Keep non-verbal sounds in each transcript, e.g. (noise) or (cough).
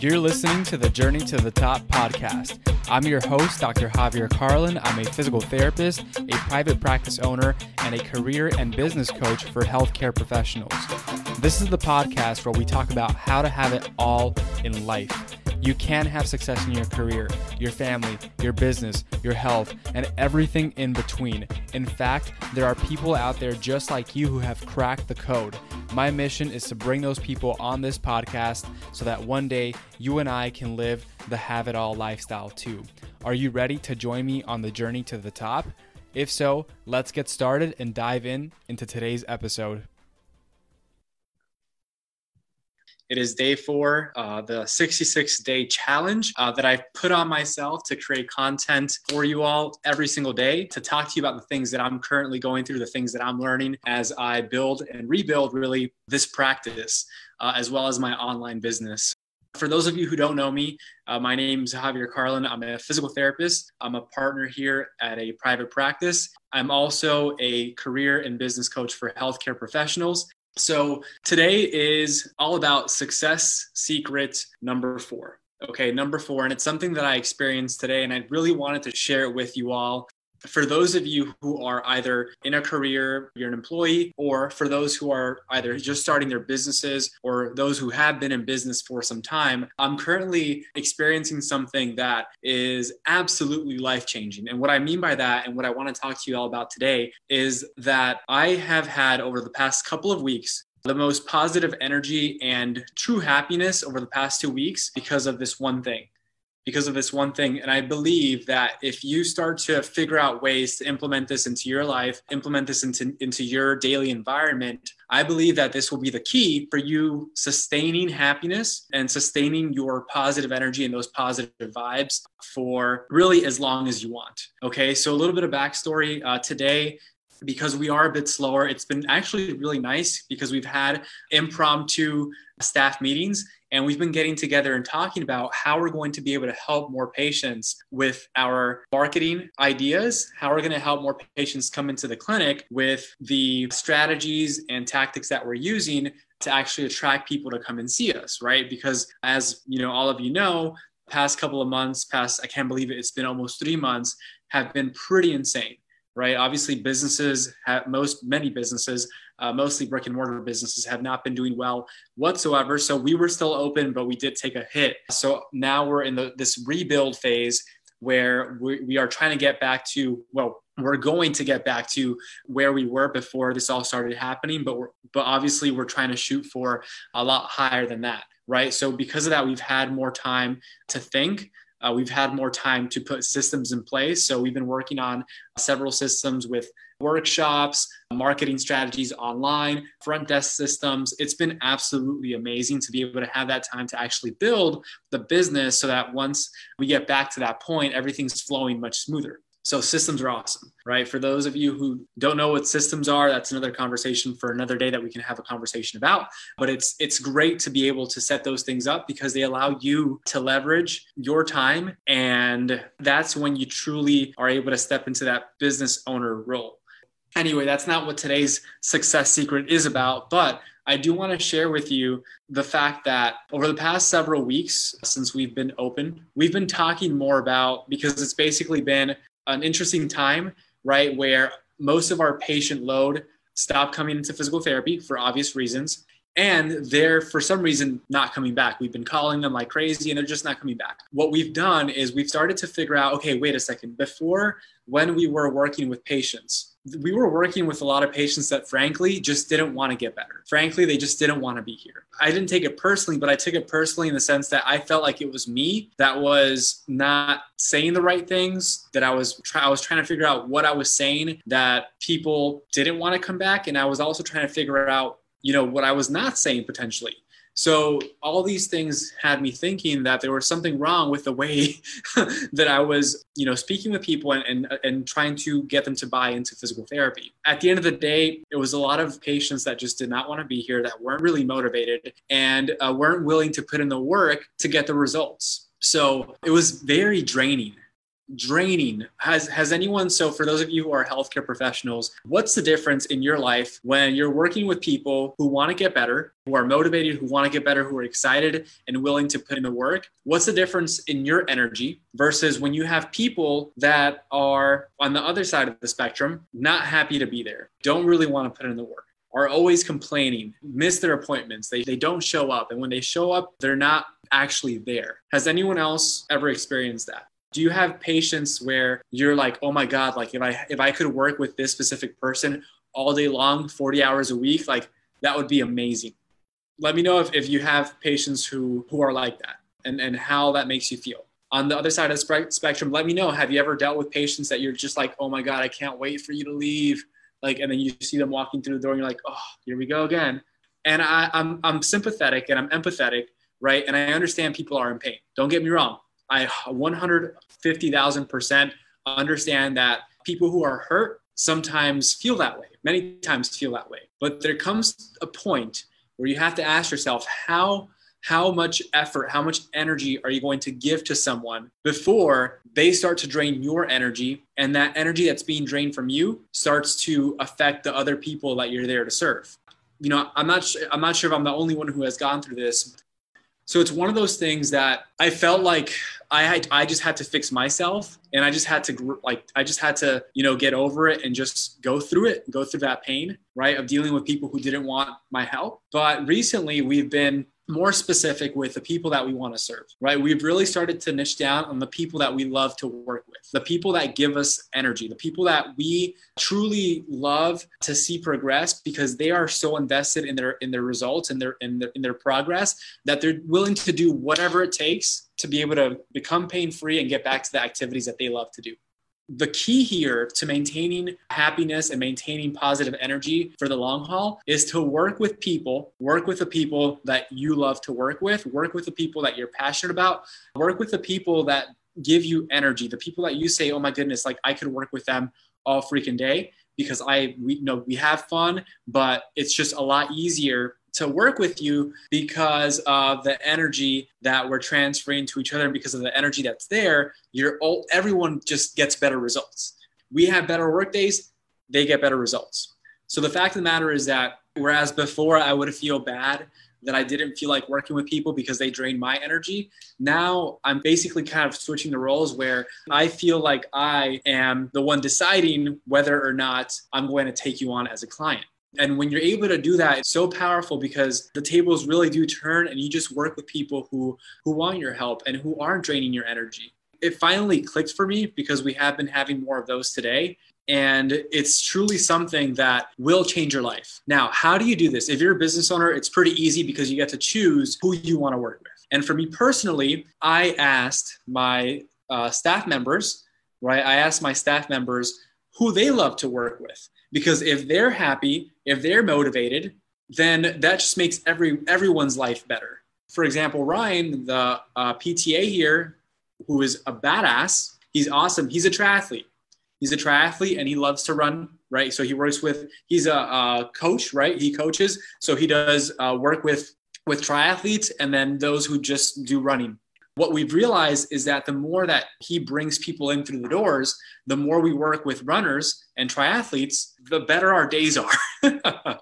You're listening to the Journey to the Top podcast. I'm your host, Dr. Javier Carlin. I'm a physical therapist, a private practice owner, and a career and business coach for healthcare professionals. This is the podcast where we talk about how to have it all in life. You can have success in your career, your family, your business, your health, and everything in between. In fact, there are people out there just like you who have cracked the code. My mission is to bring those people on this podcast so that one day you and I can live the have it all lifestyle too. Are you ready to join me on the journey to the top? If so, let's get started and dive in into today's episode. It is day four, uh, the 66 day challenge uh, that I've put on myself to create content for you all every single day to talk to you about the things that I'm currently going through, the things that I'm learning as I build and rebuild really this practice, uh, as well as my online business. For those of you who don't know me, uh, my name is Javier Carlin. I'm a physical therapist. I'm a partner here at a private practice. I'm also a career and business coach for healthcare professionals. So today is all about success secret number four. Okay, number four. And it's something that I experienced today, and I really wanted to share it with you all. For those of you who are either in a career, you're an employee, or for those who are either just starting their businesses or those who have been in business for some time, I'm currently experiencing something that is absolutely life changing. And what I mean by that, and what I want to talk to you all about today, is that I have had over the past couple of weeks the most positive energy and true happiness over the past two weeks because of this one thing because of this one thing. And I believe that if you start to figure out ways to implement this into your life, implement this into, into your daily environment, I believe that this will be the key for you sustaining happiness and sustaining your positive energy and those positive vibes for really as long as you want. Okay, so a little bit of backstory. Uh, today, because we are a bit slower. It's been actually really nice because we've had impromptu staff meetings and we've been getting together and talking about how we're going to be able to help more patients with our marketing ideas, how we're going to help more patients come into the clinic with the strategies and tactics that we're using to actually attract people to come and see us, right? Because as you know, all of you know, past couple of months, past I can't believe it, it's been almost 3 months have been pretty insane right? Obviously, businesses have most many businesses, uh, mostly brick and mortar businesses, have not been doing well whatsoever. So we were still open, but we did take a hit. So now we're in the, this rebuild phase where we, we are trying to get back to well we're going to get back to where we were before this all started happening but we're but obviously we're trying to shoot for a lot higher than that right so because of that we've had more time to think uh, we've had more time to put systems in place. So we've been working on several systems with workshops, marketing strategies online, front desk systems. It's been absolutely amazing to be able to have that time to actually build the business so that once we get back to that point, everything's flowing much smoother. So systems are awesome, right? For those of you who don't know what systems are, that's another conversation for another day that we can have a conversation about. But it's it's great to be able to set those things up because they allow you to leverage your time and that's when you truly are able to step into that business owner role. Anyway, that's not what today's success secret is about, but I do want to share with you the fact that over the past several weeks since we've been open, we've been talking more about because it's basically been an interesting time, right, where most of our patient load stopped coming into physical therapy for obvious reasons. And they're, for some reason, not coming back. We've been calling them like crazy and they're just not coming back. What we've done is we've started to figure out okay, wait a second. Before, when we were working with patients, we were working with a lot of patients that frankly just didn't want to get better. Frankly, they just didn't want to be here. I didn't take it personally, but I took it personally in the sense that I felt like it was me that was not saying the right things, that I was try- I was trying to figure out what I was saying that people didn't want to come back and I was also trying to figure out, you know, what I was not saying potentially. So all these things had me thinking that there was something wrong with the way (laughs) that I was, you know, speaking with people and, and, and trying to get them to buy into physical therapy. At the end of the day, it was a lot of patients that just did not want to be here, that weren't really motivated and uh, weren't willing to put in the work to get the results. So it was very draining draining. Has has anyone so for those of you who are healthcare professionals, what's the difference in your life when you're working with people who want to get better, who are motivated, who want to get better, who are excited and willing to put in the work? What's the difference in your energy versus when you have people that are on the other side of the spectrum, not happy to be there, don't really want to put in the work? are always complaining, miss their appointments. They, they don't show up. And when they show up, they're not actually there. Has anyone else ever experienced that? Do you have patients where you're like oh my god like if i if i could work with this specific person all day long 40 hours a week like that would be amazing. Let me know if, if you have patients who who are like that and and how that makes you feel. On the other side of the spectrum let me know have you ever dealt with patients that you're just like oh my god i can't wait for you to leave. Like and then you see them walking through the door and you're like oh here we go again. And I, I'm, I'm sympathetic and i'm empathetic right? And i understand people are in pain. Don't get me wrong I 150,000% understand that people who are hurt sometimes feel that way, many times feel that way. But there comes a point where you have to ask yourself how how much effort, how much energy are you going to give to someone before they start to drain your energy and that energy that's being drained from you starts to affect the other people that you're there to serve. You know, I'm not I'm not sure if I'm the only one who has gone through this, so it's one of those things that I felt like I had, I just had to fix myself and I just had to like I just had to, you know, get over it and just go through it, go through that pain, right? Of dealing with people who didn't want my help. But recently we've been more specific with the people that we want to serve, right? We've really started to niche down on the people that we love to work with, the people that give us energy, the people that we truly love to see progress because they are so invested in their in their results and their in their in their progress that they're willing to do whatever it takes to be able to become pain free and get back to the activities that they love to do the key here to maintaining happiness and maintaining positive energy for the long haul is to work with people, work with the people that you love to work with, work with the people that you're passionate about, work with the people that give you energy, the people that you say, oh my goodness, like I could work with them all freaking day because I, we you know we have fun, but it's just a lot easier to work with you because of the energy that we're transferring to each other. And because of the energy that's there you're all everyone just gets better results. We have better work days they get better results. So the fact of the matter is that whereas before i would feel bad that i didn't feel like working with people because they drained my energy now i'm basically kind of switching the roles where i feel like i am the one deciding whether or not i'm going to take you on as a client and when you're able to do that, it's so powerful because the tables really do turn and you just work with people who who want your help and who aren't draining your energy. It finally clicked for me because we have been having more of those today. And it's truly something that will change your life. Now, how do you do this? If you're a business owner, it's pretty easy because you get to choose who you want to work with. And for me personally, I asked my uh, staff members, right? I asked my staff members who they love to work with because if they're happy if they're motivated then that just makes every everyone's life better. For example ryan the uh, pta here who is a badass he's awesome. He's a triathlete. He's a triathlete and he loves to run right? So he works with he's a, a coach right? He coaches. So he does uh, work with with triathletes and then those who just do running what we've realized is that the more that he brings people in through the doors, the more we work with runners and triathletes, the better our days are. (laughs)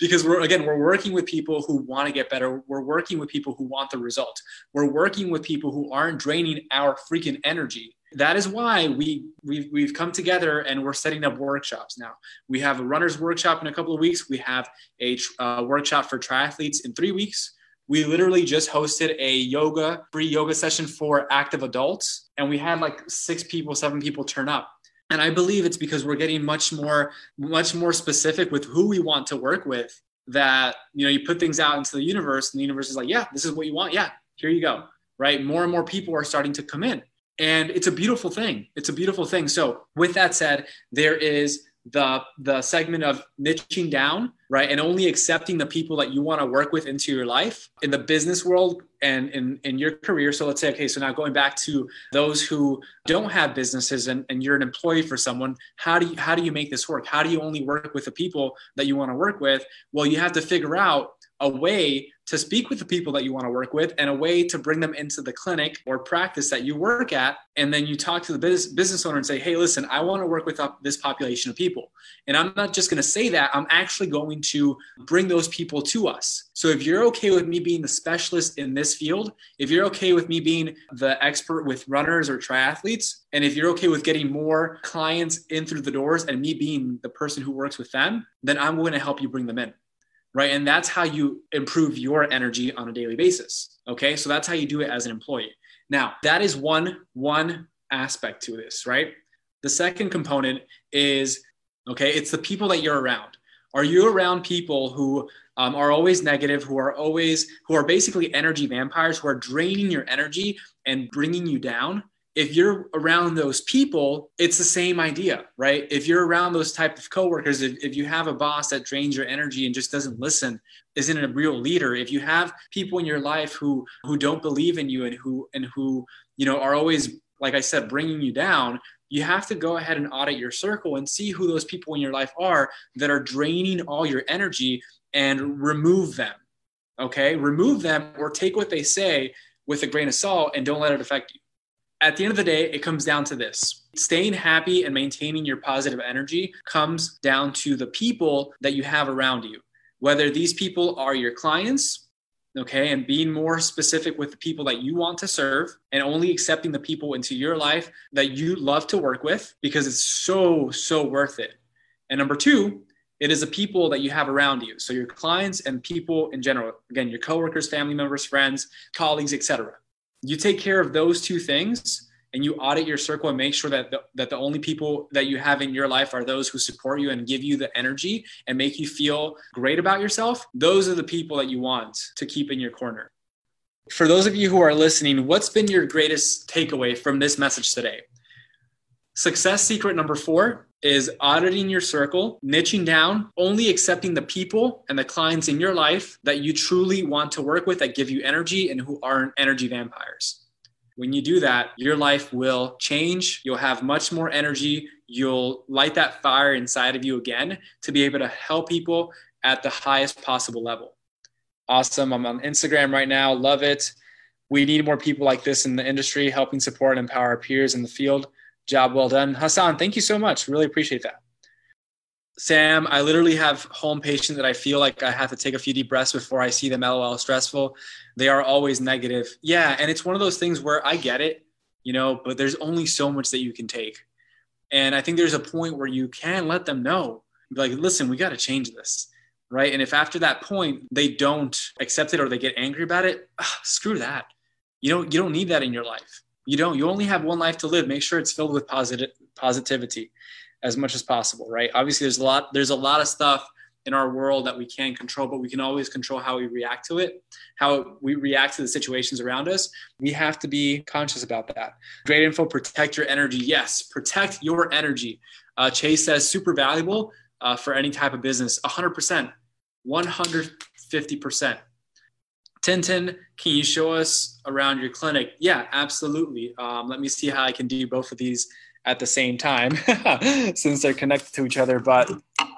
because we're, again, we're working with people who want to get better. We're working with people who want the result. We're working with people who aren't draining our freaking energy. That is why we, we've, we've come together and we're setting up workshops now. We have a runner's workshop in a couple of weeks. We have a uh, workshop for triathletes in three weeks we literally just hosted a yoga free yoga session for active adults and we had like six people seven people turn up. And i believe it's because we're getting much more much more specific with who we want to work with that you know you put things out into the universe and the universe is like yeah this is what you want. Yeah here you go. Right? More and more people are starting to come in. And it's a beautiful thing. It's a beautiful thing. So with that said there is the the segment of niching down right and only accepting the people that you want to work with into your life in the business world and in, in your career. So let's say okay so now going back to those who don't have businesses and, and you're an employee for someone how do you how do you make this work? How do you only work with the people that you want to work with? Well you have to figure out a way to speak with the people that you want to work with and a way to bring them into the clinic or practice that you work at. And then you talk to the business, business owner and say, hey, listen, I want to work with this population of people. And I'm not just going to say that, I'm actually going to bring those people to us. So if you're okay with me being the specialist in this field, if you're okay with me being the expert with runners or triathletes, and if you're okay with getting more clients in through the doors and me being the person who works with them, then I'm going to help you bring them in right? And that's how you improve your energy on a daily basis. Okay. So that's how you do it as an employee. Now, that is one, one aspect to this, right? The second component is okay, it's the people that you're around. Are you around people who um, are always negative, who are always, who are basically energy vampires, who are draining your energy and bringing you down? If you're around those people, it's the same idea, right? If you're around those type of coworkers, if, if you have a boss that drains your energy and just doesn't listen, isn't a real leader, if you have people in your life who who don't believe in you and who and who you know are always, like I said, bringing you down, you have to go ahead and audit your circle and see who those people in your life are that are draining all your energy and remove them. Okay, remove them or take what they say with a grain of salt and don't let it affect you at the end of the day, it comes down to this. Staying happy and maintaining your positive energy comes down to the people that you have around you, whether these people are your clients, okay, and being more specific with the people that you want to serve and only accepting the people into your life that you love to work with because it's so, so worth it. And number two, it is the people that you have around you. So your clients and people in general, again, your coworkers, family members, friends, colleagues, etc you take care of those two things and you audit your circle and make sure that the, that the only people that you have in your life are those who support you and give you the energy and make you feel great about yourself those are the people that you want to keep in your corner. For those of you who are listening what's been your greatest takeaway from this message today? Success secret number four is auditing your circle, niching down, only accepting the people and the clients in your life that you truly want to work with that give you energy and who aren't energy vampires. When you do that, your life will change. You'll have much more energy. You'll light that fire inside of you again to be able to help people at the highest possible level. Awesome. I'm on Instagram right now. Love it. We need more people like this in the industry, helping support and empower our peers in the field. Job well done. Hassan, thank you so much. Really appreciate that. Sam, I literally have home patients that I feel like I have to take a few deep breaths before I see them LOL stressful. They are always negative. Yeah. And it's one of those things where I get it, you know, but there's only so much that you can take. And I think there's a point where you can let them know, like, listen, we got to change this. Right. And if after that point they don't accept it or they get angry about it, ugh, screw that. You don't, you don't need that in your life you don't you only have one life to live. Make sure it's filled with positive positivity as much as possible right? Obviously there's a lot there's a lot of stuff in our world that we can't control but we can always control how we react to it how we react to the situations around us. We have to be conscious about that. Great info protect your energy. Yes protect your energy. Uh, chase says super valuable uh, for any type of business. 100% 150% Tintin, can you show us around your clinic? Yeah, absolutely. Um, let me see how I can do both of these at the same time (laughs) since they're connected to each other. But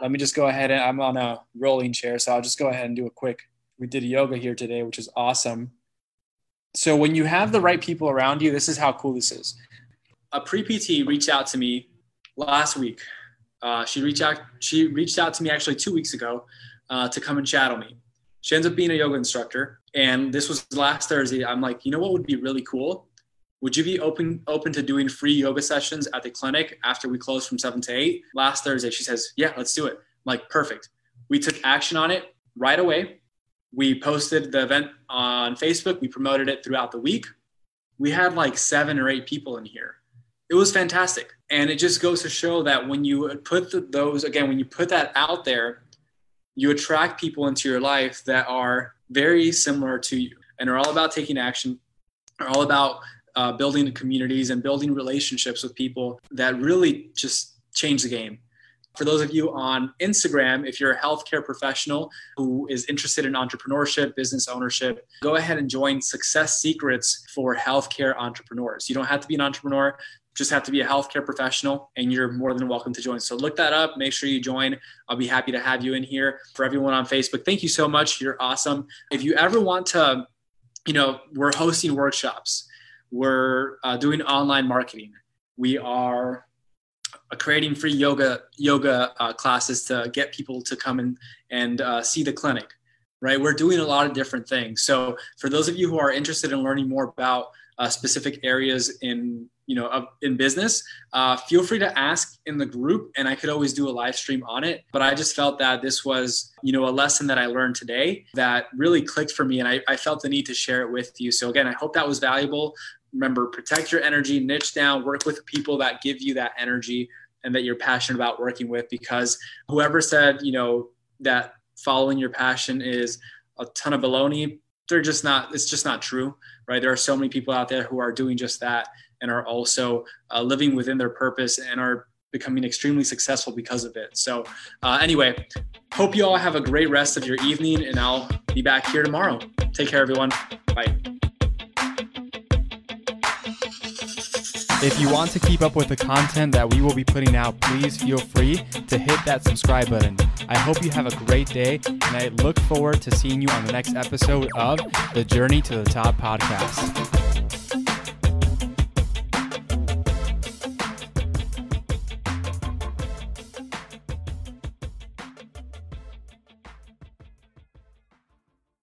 let me just go ahead and I'm on a rolling chair, so I'll just go ahead and do a quick. We did yoga here today, which is awesome. So when you have the right people around you, this is how cool this is. A pre PT reached out to me last week. Uh, she reached out. She reached out to me actually two weeks ago uh, to come and chat on me. She ends up being a yoga instructor. And this was last Thursday. I'm like, you know what would be really cool? Would you be open open to doing free yoga sessions at the clinic after we close from seven to eight? Last Thursday, she says, Yeah, let's do it. I'm like, perfect. We took action on it right away. We posted the event on Facebook. We promoted it throughout the week. We had like seven or eight people in here. It was fantastic. And it just goes to show that when you put the, those, again, when you put that out there, you attract people into your life that are very similar to you and are all about taking action, are all about uh, building communities and building relationships with people that really just change the game. For those of you on Instagram, if you're a healthcare professional who is interested in entrepreneurship, business ownership, go ahead and join Success Secrets for Healthcare Entrepreneurs. You don't have to be an entrepreneur. Just have to be a healthcare professional and you're more than welcome to join. So look that up. Make sure you join. I'll be happy to have you in here. For everyone on Facebook, thank you so much. You're awesome. If you ever want to, you know, we're hosting workshops, we're uh, doing online marketing, we are uh, creating free yoga yoga uh, classes to get people to come in and uh, see the clinic right we're doing a lot of different things so for those of you who are interested in learning more about uh, specific areas in you know of, in business uh, feel free to ask in the group and i could always do a live stream on it. But i just felt that this was you know a lesson that i learned today that really clicked for me and I, I felt the need to share it with you. So again i hope that was valuable. Remember protect your energy niche down work with people that give you that energy and that you're passionate about working with because whoever said you know that following your passion is a ton of baloney they're just not it's just not true right? There are so many people out there who are doing just that and are also uh, living within their purpose and are becoming extremely successful because of it. So uh, anyway hope you all have a great rest of your evening and i'll be back here tomorrow. Take care everyone. Bye If you want to keep up with the content that we will be putting out, please feel free to hit that subscribe button. I hope you have a great day, and I look forward to seeing you on the next episode of the Journey to the Top podcast.